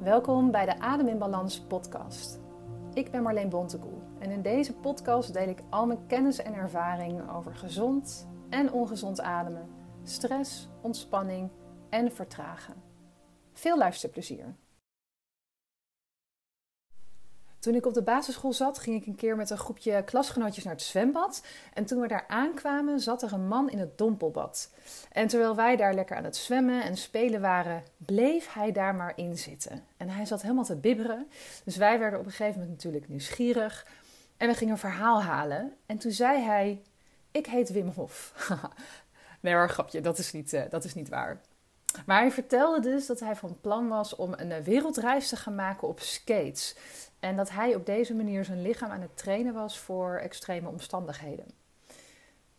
Welkom bij de Adem in Balans podcast. Ik ben Marleen Bontekoe en in deze podcast deel ik al mijn kennis en ervaring over gezond en ongezond ademen, stress, ontspanning en vertragen. Veel luisterplezier! Toen ik op de basisschool zat, ging ik een keer met een groepje klasgenootjes naar het zwembad. En toen we daar aankwamen, zat er een man in het dompelbad. En terwijl wij daar lekker aan het zwemmen en spelen waren, bleef hij daar maar in zitten. En hij zat helemaal te bibberen. Dus wij werden op een gegeven moment natuurlijk nieuwsgierig. En we gingen een verhaal halen. En toen zei hij: Ik heet Wim Hof. nee hoor, grapje, dat is niet, uh, dat is niet waar. Maar hij vertelde dus dat hij van plan was om een eh, wereldreis te gaan maken op skates. En dat hij op deze manier zijn lichaam aan het trainen was voor extreme omstandigheden.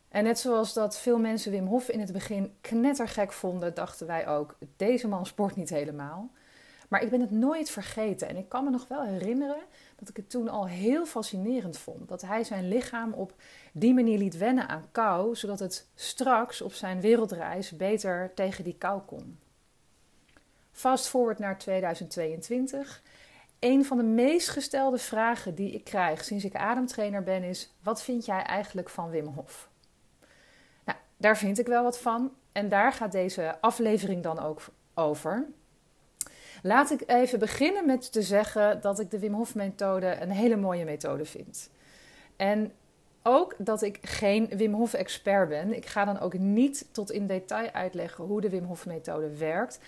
En net zoals dat veel mensen Wim Hof in het begin knettergek vonden, dachten wij ook: deze man sport niet helemaal. Maar ik ben het nooit vergeten en ik kan me nog wel herinneren dat ik het toen al heel fascinerend vond. Dat hij zijn lichaam op die manier liet wennen aan kou, zodat het straks op zijn wereldreis beter tegen die kou kon. Fast forward naar 2022 een van de meest gestelde vragen die ik krijg sinds ik ademtrainer ben is: wat vind jij eigenlijk van Wim Hof? Nou, daar vind ik wel wat van en daar gaat deze aflevering dan ook over. Laat ik even beginnen met te zeggen dat ik de Wim Hof methode een hele mooie methode vind. En ook dat ik geen Wim Hof expert ben. Ik ga dan ook niet tot in detail uitleggen hoe de Wim Hof methode werkt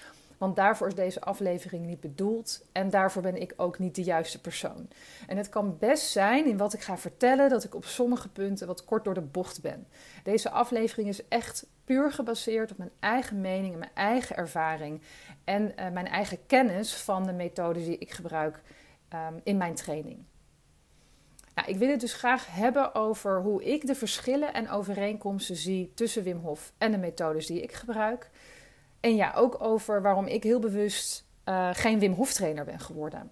want daarvoor is deze aflevering niet bedoeld en daarvoor ben ik ook niet de juiste persoon. En het kan best zijn in wat ik ga vertellen dat ik op sommige punten wat kort door de bocht ben. Deze aflevering is echt puur gebaseerd op mijn eigen mening en mijn eigen ervaring en uh, mijn eigen kennis van de methodes die ik gebruik um, in mijn training. Nou, ik wil het dus graag hebben over hoe ik de verschillen en overeenkomsten zie tussen Wim Hof en de methodes die ik gebruik. En ja, ook over waarom ik heel bewust uh, geen Wim Hof trainer ben geworden.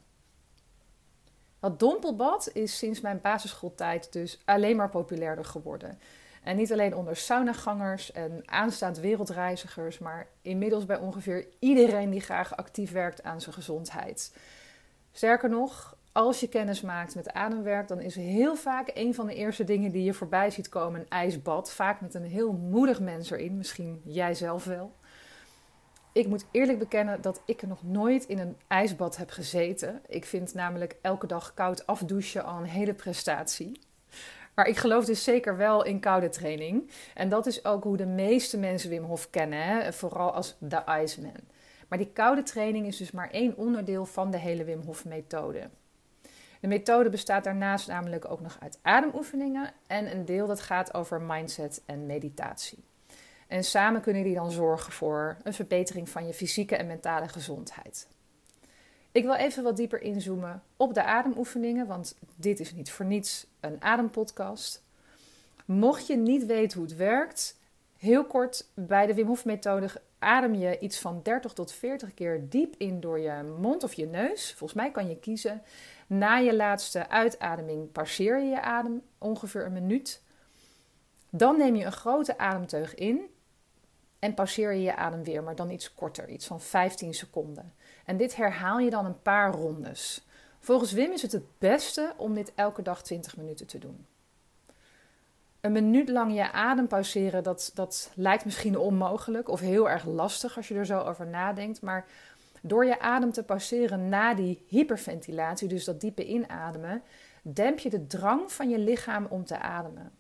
Dat dompelbad is sinds mijn basisschooltijd dus alleen maar populairder geworden. En niet alleen onder saunagangers en aanstaand wereldreizigers, maar inmiddels bij ongeveer iedereen die graag actief werkt aan zijn gezondheid. Sterker nog, als je kennis maakt met ademwerk, dan is heel vaak een van de eerste dingen die je voorbij ziet komen een ijsbad. Vaak met een heel moedig mens erin, misschien jij zelf wel ik moet eerlijk bekennen dat ik nog nooit in een ijsbad heb gezeten. Ik vind namelijk elke dag koud afdouchen al een hele prestatie. Maar ik geloof dus zeker wel in koude training. En dat is ook hoe de meeste mensen Wim Hof kennen, hè? vooral als de Iceman. Maar die koude training is dus maar één onderdeel van de hele Wim Hof methode. De methode bestaat daarnaast namelijk ook nog uit ademoefeningen en een deel dat gaat over mindset en meditatie. En samen kunnen die dan zorgen voor een verbetering van je fysieke en mentale gezondheid. Ik wil even wat dieper inzoomen op de ademoefeningen, want dit is niet voor niets een adempodcast. Mocht je niet weten hoe het werkt, heel kort, bij de Wim Hof methode adem je iets van 30 tot 40 keer diep in door je mond of je neus. Volgens mij kan je kiezen. Na je laatste uitademing passeer je je adem ongeveer een minuut. Dan neem je een grote ademteug in en passeer je je adem weer, maar dan iets korter, iets van 15 seconden. En dit herhaal je dan een paar rondes. Volgens Wim is het het beste om dit elke dag 20 minuten te doen. Een minuut lang je adem pauzeren, dat, dat lijkt misschien onmogelijk of heel erg lastig als je er zo over nadenkt. Maar door je adem te pauzeren na die hyperventilatie, dus dat diepe inademen, demp je de drang van je lichaam om te ademen.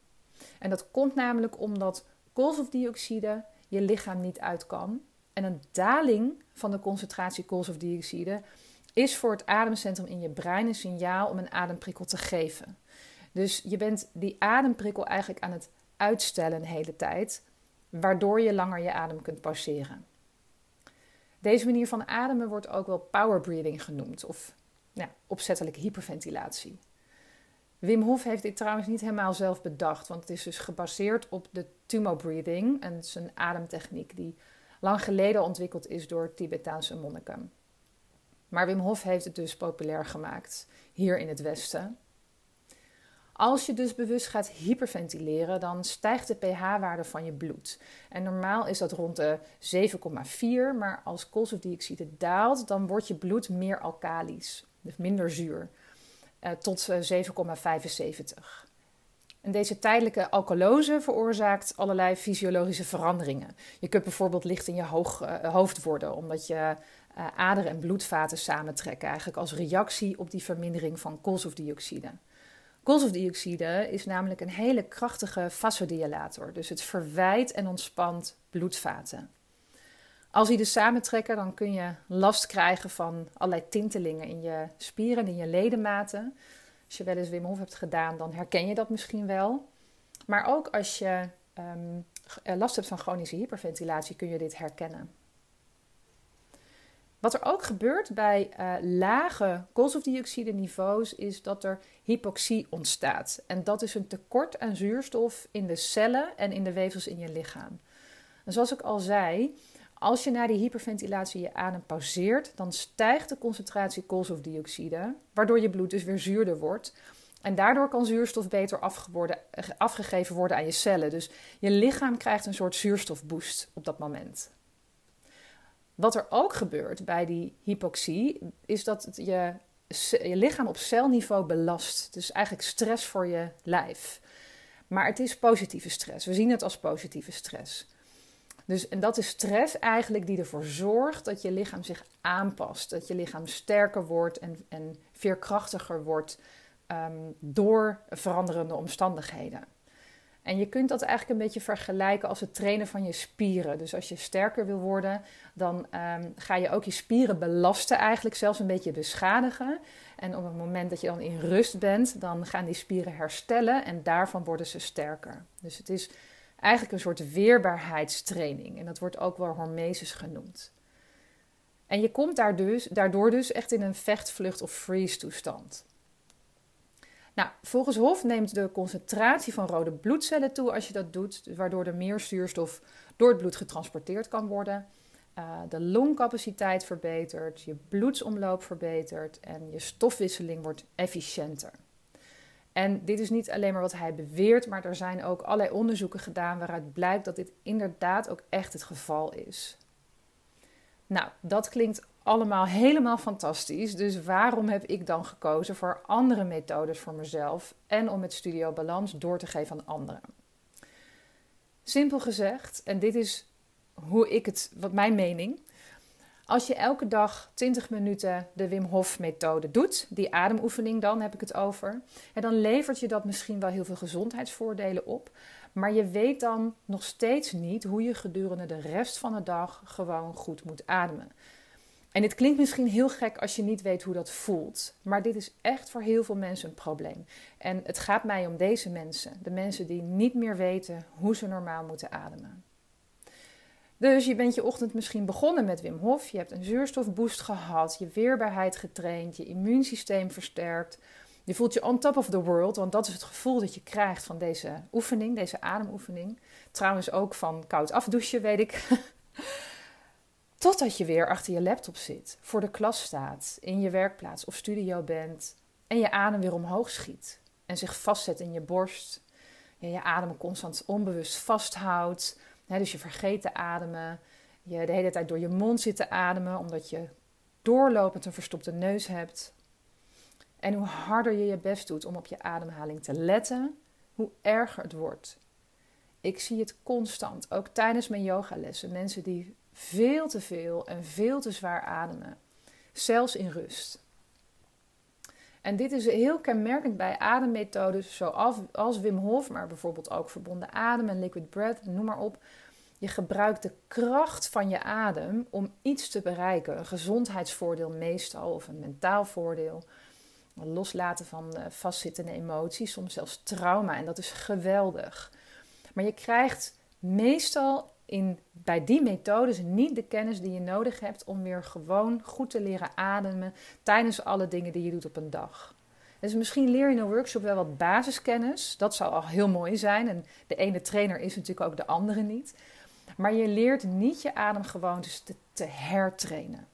En dat komt namelijk omdat koolstofdioxide je lichaam niet uit kan. En een daling van de concentratie koolstofdioxide is voor het ademcentrum in je brein een signaal om een ademprikkel te geven. Dus je bent die ademprikkel eigenlijk aan het uitstellen de hele tijd, waardoor je langer je adem kunt pauzeren. Deze manier van ademen wordt ook wel power breathing genoemd of ja, opzettelijke hyperventilatie. Wim Hof heeft dit trouwens niet helemaal zelf bedacht, want het is dus gebaseerd op de Tumo breathing. En is een ademtechniek die lang geleden ontwikkeld is door Tibetaanse monniken. Maar Wim Hof heeft het dus populair gemaakt hier in het Westen. Als je dus bewust gaat hyperventileren, dan stijgt de pH-waarde van je bloed. En normaal is dat rond de 7,4, maar als koolstofdioxide daalt, dan wordt je bloed meer alkalisch, dus minder zuur, tot 7,75. En deze tijdelijke alkalose veroorzaakt allerlei fysiologische veranderingen. Je kunt bijvoorbeeld licht in je hoog, uh, hoofd worden, omdat je uh, aderen en bloedvaten samentrekken, eigenlijk als reactie op die vermindering van koolstofdioxide. Koolstofdioxide is namelijk een hele krachtige vasodilator, dus het verwijt en ontspant bloedvaten. Als die dus samentrekken, dan kun je last krijgen van allerlei tintelingen in je spieren en in je ledematen. Als je wel eens Wim Hof hebt gedaan, dan herken je dat misschien wel. Maar ook als je um, last hebt van chronische hyperventilatie, kun je dit herkennen. Wat er ook gebeurt bij uh, lage koolstofdioxide niveaus is dat er hypoxie ontstaat. En dat is een tekort aan zuurstof in de cellen en in de weefsels in je lichaam. En zoals ik al zei, als je na die hyperventilatie je adem pauzeert, dan stijgt de concentratie koolstofdioxide, waardoor je bloed dus weer zuurder wordt. En daardoor kan zuurstof beter afgegeven worden aan je cellen. Dus je lichaam krijgt een soort zuurstofboost op dat moment. Wat er ook gebeurt bij die hypoxie, is dat het je, je lichaam op celniveau belast. Dus eigenlijk stress voor je lijf. Maar het is positieve stress. We zien het als positieve stress. Dus, en dat is stress eigenlijk die ervoor zorgt dat je lichaam zich aanpast. Dat je lichaam sterker wordt en, en veerkrachtiger wordt um, door veranderende omstandigheden. En je kunt dat eigenlijk een beetje vergelijken als het trainen van je spieren. Dus als je sterker wil worden, dan um, ga je ook je spieren belasten, eigenlijk zelfs een beetje beschadigen. En op het moment dat je dan in rust bent, dan gaan die spieren herstellen en daarvan worden ze sterker. Dus het is eigenlijk een soort weerbaarheidstraining. En dat wordt ook wel hormesis genoemd. En je komt daar dus, daardoor dus echt in een vecht, vlucht of freeze toestand. Nou, volgens Hof neemt de concentratie van rode bloedcellen toe als je dat doet, waardoor er meer zuurstof door het bloed getransporteerd kan worden. Uh, de longcapaciteit verbetert, je bloedsomloop verbetert en je stofwisseling wordt efficiënter. En dit is niet alleen maar wat hij beweert, maar er zijn ook allerlei onderzoeken gedaan waaruit blijkt dat dit inderdaad ook echt het geval is. Nou, dat klinkt allemaal helemaal fantastisch. Dus waarom heb ik dan gekozen voor andere methodes voor mezelf en om het Studio Balans door te geven aan anderen? Simpel gezegd, en dit is hoe ik het, wat mijn mening. Als je elke dag 20 minuten de Wim Hof methode doet, die ademoefening dan heb ik het over, en dan levert je dat misschien wel heel veel gezondheidsvoordelen op. Maar je weet dan nog steeds niet hoe je gedurende de rest van de dag gewoon goed moet ademen. En dit klinkt misschien heel gek als je niet weet hoe dat voelt. Maar dit is echt voor heel veel mensen een probleem. En het gaat mij om deze mensen. De mensen die niet meer weten hoe ze normaal moeten ademen. Dus je bent je ochtend misschien begonnen met Wim Hof. Je hebt een zuurstofboost gehad, je weerbaarheid getraind, je immuunsysteem versterkt. Je voelt je on top of the world, want dat is het gevoel dat je krijgt van deze oefening, deze ademoefening. Trouwens ook van koud afdouchen, weet ik. Totdat je weer achter je laptop zit, voor de klas staat, in je werkplaats of studio bent en je adem weer omhoog schiet en zich vastzet in je borst. Ja, je adem constant onbewust vasthoudt, dus je vergeet te ademen. Je de hele tijd door je mond zit te ademen omdat je doorlopend een verstopte neus hebt. En hoe harder je je best doet om op je ademhaling te letten, hoe erger het wordt. Ik zie het constant, ook tijdens mijn yogalessen. Mensen die veel te veel en veel te zwaar ademen, zelfs in rust. En dit is heel kenmerkend bij ademmethodes zoals Wim Hof, maar bijvoorbeeld ook verbonden adem en liquid breath, noem maar op. Je gebruikt de kracht van je adem om iets te bereiken. Een gezondheidsvoordeel meestal of een mentaal voordeel. Loslaten van eh, vastzittende emoties, soms zelfs trauma. En dat is geweldig. Maar je krijgt meestal bij die methodes niet de kennis die je nodig hebt om weer gewoon goed te leren ademen tijdens alle dingen die je doet op een dag. Dus misschien leer je in een workshop wel wat basiskennis. Dat zou al heel mooi zijn. En de ene trainer is natuurlijk ook de andere niet. Maar je leert niet je ademgewoontes te, te hertrainen.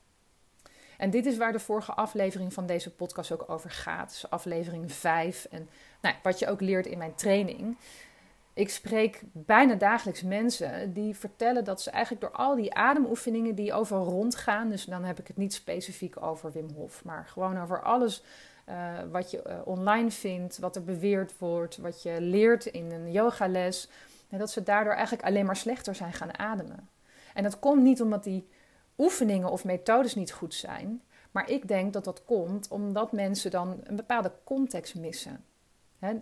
En dit is waar de vorige aflevering van deze podcast ook over gaat. Dus aflevering 5. En nou, wat je ook leert in mijn training. Ik spreek bijna dagelijks mensen die vertellen dat ze eigenlijk door al die ademoefeningen die overal rondgaan. Dus dan heb ik het niet specifiek over Wim Hof, maar gewoon over alles uh, wat je uh, online vindt, wat er beweerd wordt, wat je leert in een yogales. En dat ze daardoor eigenlijk alleen maar slechter zijn gaan ademen. En dat komt niet omdat die oefeningen of methodes niet goed zijn. Maar ik denk dat dat komt omdat mensen dan een bepaalde context missen.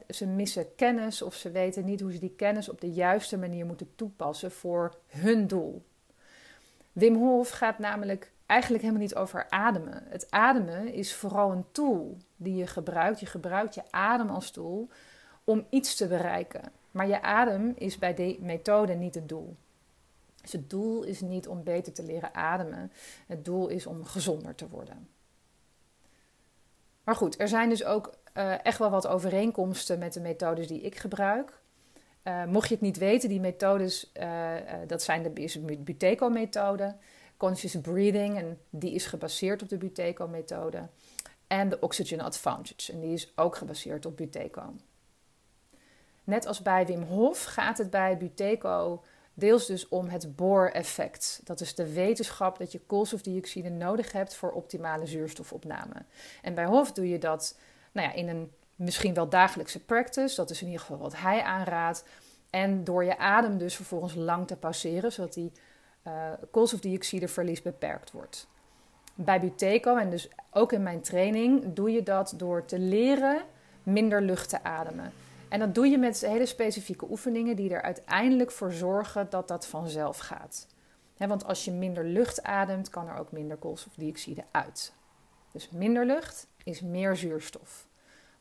Ze missen kennis of ze weten niet hoe ze die kennis op de juiste manier moeten toepassen voor hun doel. Wim Hof gaat namelijk eigenlijk helemaal niet over ademen. Het ademen is vooral een tool die je gebruikt. Je gebruikt je adem als tool om iets te bereiken. Maar je adem is bij die methode niet het doel. Dus het doel is niet om beter te leren ademen. Het doel is om gezonder te worden. Maar goed, er zijn dus ook uh, echt wel wat overeenkomsten met de methodes die ik gebruik. Uh, mocht je het niet weten, die methodes, uh, dat zijn de Buteco-methode, conscious breathing, en die is gebaseerd op de Buteco-methode. En de Oxygen Advantage, en die is ook gebaseerd op Buteco. Net als bij Wim Hof gaat het bij Buteco deels dus om het Bohr-effect. Dat is de wetenschap dat je koolstofdioxide nodig hebt voor optimale zuurstofopname. En bij Hof doe je dat nou ja, in een misschien wel dagelijkse practice. Dat is in ieder geval wat hij aanraadt. En door je adem dus vervolgens lang te pauzeren, zodat die uh, koolstofdioxideverlies beperkt wordt. Bij Buteco en dus ook in mijn training doe je dat door te leren minder lucht te ademen. En dat doe je met hele specifieke oefeningen die er uiteindelijk voor zorgen dat dat vanzelf gaat. want als je minder lucht ademt, kan er ook minder koolstofdioxide uit. Dus minder lucht is meer zuurstof.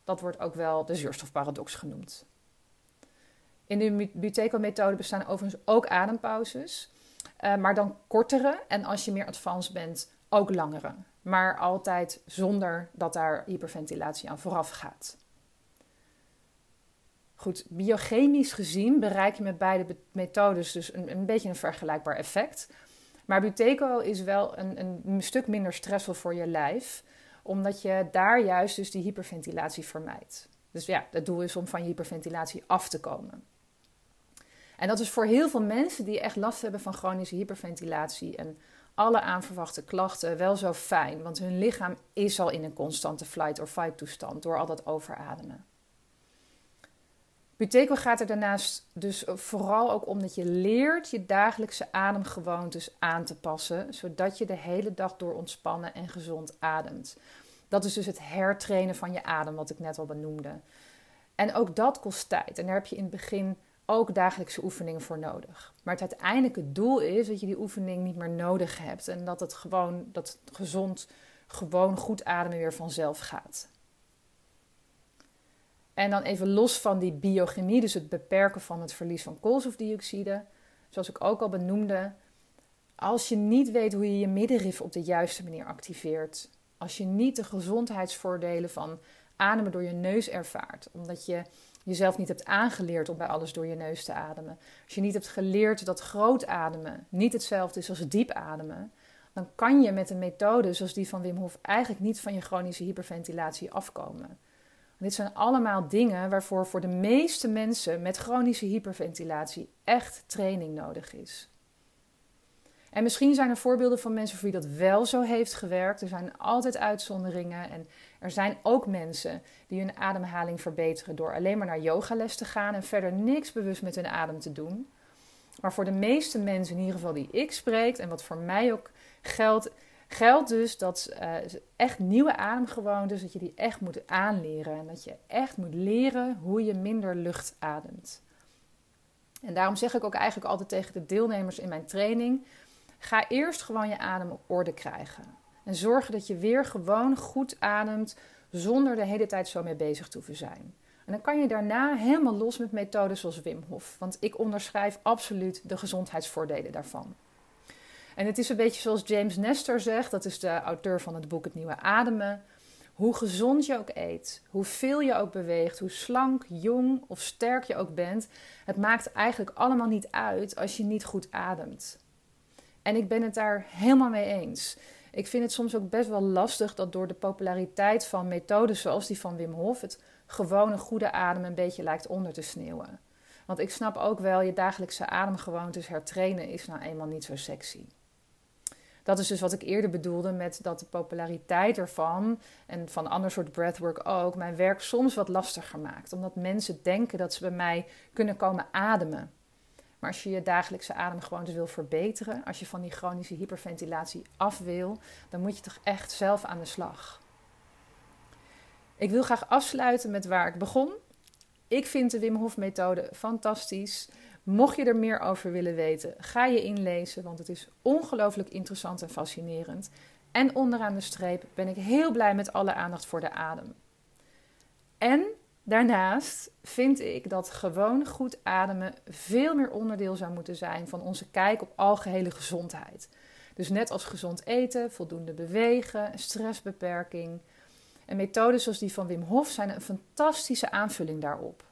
Dat wordt ook wel de zuurstofparadox genoemd. In de Buteco-methode bestaan overigens ook adempauzes, uh, maar dan kortere en als je meer advanced bent, ook langere. Maar altijd zonder dat daar hyperventilatie aan vooraf gaat. Goed, biochemisch gezien bereik je met beide methodes dus een, een beetje een vergelijkbaar effect. Maar Buteco is wel een, een stuk minder stressvol voor je lijf, omdat je daar juist dus die hyperventilatie vermijdt. Dus ja, het doel is om van je hyperventilatie af te komen. En dat is voor heel veel mensen die echt last hebben van chronische hyperventilatie en alle aanverwachte klachten wel zo fijn, want hun lichaam is al in een constante flight or fight toestand door al dat overademen. Buteco gaat er daarnaast dus vooral ook om dat je leert je dagelijkse ademgewoontes aan te passen, zodat je de hele dag door ontspannen en gezond ademt. Dat is dus het hertrainen van je adem, wat ik net al benoemde. En ook dat kost tijd. En daar heb je in het begin ook dagelijkse oefeningen voor nodig. Maar het uiteindelijke doel is dat je die oefening niet meer nodig hebt en dat het gewoon, dat gezond, gewoon goed ademen weer vanzelf gaat. En dan even los van die biochemie, dus het beperken van het verlies van koolstofdioxide. Zoals ik ook al benoemde, als je niet weet hoe je je middenrif op de juiste manier activeert, als je niet de gezondheidsvoordelen van ademen door je neus ervaart, omdat je jezelf niet hebt aangeleerd om bij alles door je neus te ademen, als je niet hebt geleerd dat groot ademen niet hetzelfde is als diep ademen, dan kan je met een methode zoals die van Wim Hof eigenlijk niet van je chronische hyperventilatie afkomen. Dit zijn allemaal dingen waarvoor voor de meeste mensen met chronische hyperventilatie echt training nodig is. En misschien zijn er voorbeelden van mensen voor wie dat wel zo heeft gewerkt. Er zijn altijd uitzonderingen. En er zijn ook mensen die hun ademhaling verbeteren door alleen maar naar yogales te gaan en verder niks bewust met hun adem te doen. Maar voor de meeste mensen, in ieder geval die ik spreek, en wat voor mij ook geldt, geldt dus dat uh, echt nieuwe ademgewoontes, dat je die echt moet aanleren. En dat je echt moet leren hoe je minder lucht ademt. En daarom zeg ik ook eigenlijk altijd tegen de deelnemers in mijn training: ga eerst gewoon je adem op orde krijgen. En zorg dat je weer gewoon goed ademt zonder de hele tijd zo mee bezig te hoeven zijn. En dan kan je daarna helemaal los met methodes zoals Wim Hof. Want ik onderschrijf absoluut de gezondheidsvoordelen daarvan. En het is een beetje zoals James Nestor zegt, dat is de auteur van het boek Het Nieuwe Ademen. Hoe gezond je ook eet, hoeveel je ook beweegt, hoe slank, jong of sterk je ook bent, het maakt eigenlijk allemaal niet uit als je niet goed ademt. En ik ben het daar helemaal mee eens. Ik vind het soms ook best wel lastig dat door de populariteit van methodes zoals die van Wim Hof het gewone goede adem een beetje lijkt onder te sneeuwen. Want ik snap ook wel, je dagelijkse ademgewoontes hertrainen is nou eenmaal niet zo sexy. Dat is dus wat ik eerder bedoelde met dat de populariteit ervan en van ander soort breathwork ook mijn werk soms wat lastiger maakt. Omdat mensen denken dat ze bij mij kunnen komen ademen. Maar als je je dagelijkse ademgewoontes wil verbeteren, als je van die chronische hyperventilatie af wil, dan moet je toch echt zelf aan de slag. Ik wil graag afsluiten met waar ik begon. Ik vind de Wim Hof methode fantastisch. Mocht je er meer over willen weten, ga je inlezen, want het is ongelooflijk interessant en fascinerend. En onderaan de streep ben ik heel blij met alle aandacht voor de adem. En daarnaast vind ik dat gewoon goed ademen veel meer onderdeel zou moeten zijn van onze kijk op algehele gezondheid. Dus net als gezond eten, voldoende bewegen, stressbeperking. En methodes zoals die van Wim Hof zijn een fantastische aanvulling daarop.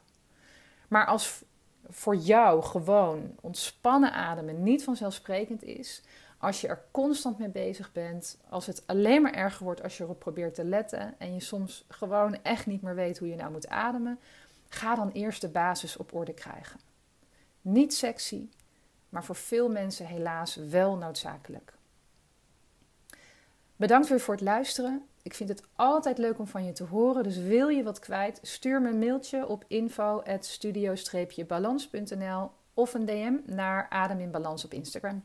Maar als voor jou gewoon ontspannen ademen niet vanzelfsprekend is, als je er constant mee bezig bent, als het alleen maar erger wordt als je erop probeert te letten en je soms gewoon echt niet meer weet hoe je nou moet ademen, ga dan eerst de basis op orde krijgen. Niet sexy, maar voor veel mensen helaas wel noodzakelijk. Bedankt weer voor het luisteren. Ik vind het altijd leuk om van je te horen. Dus wil je wat kwijt, stuur me een mailtje op info.studio-balans.nl of een DM naar Adem in Balans op Instagram.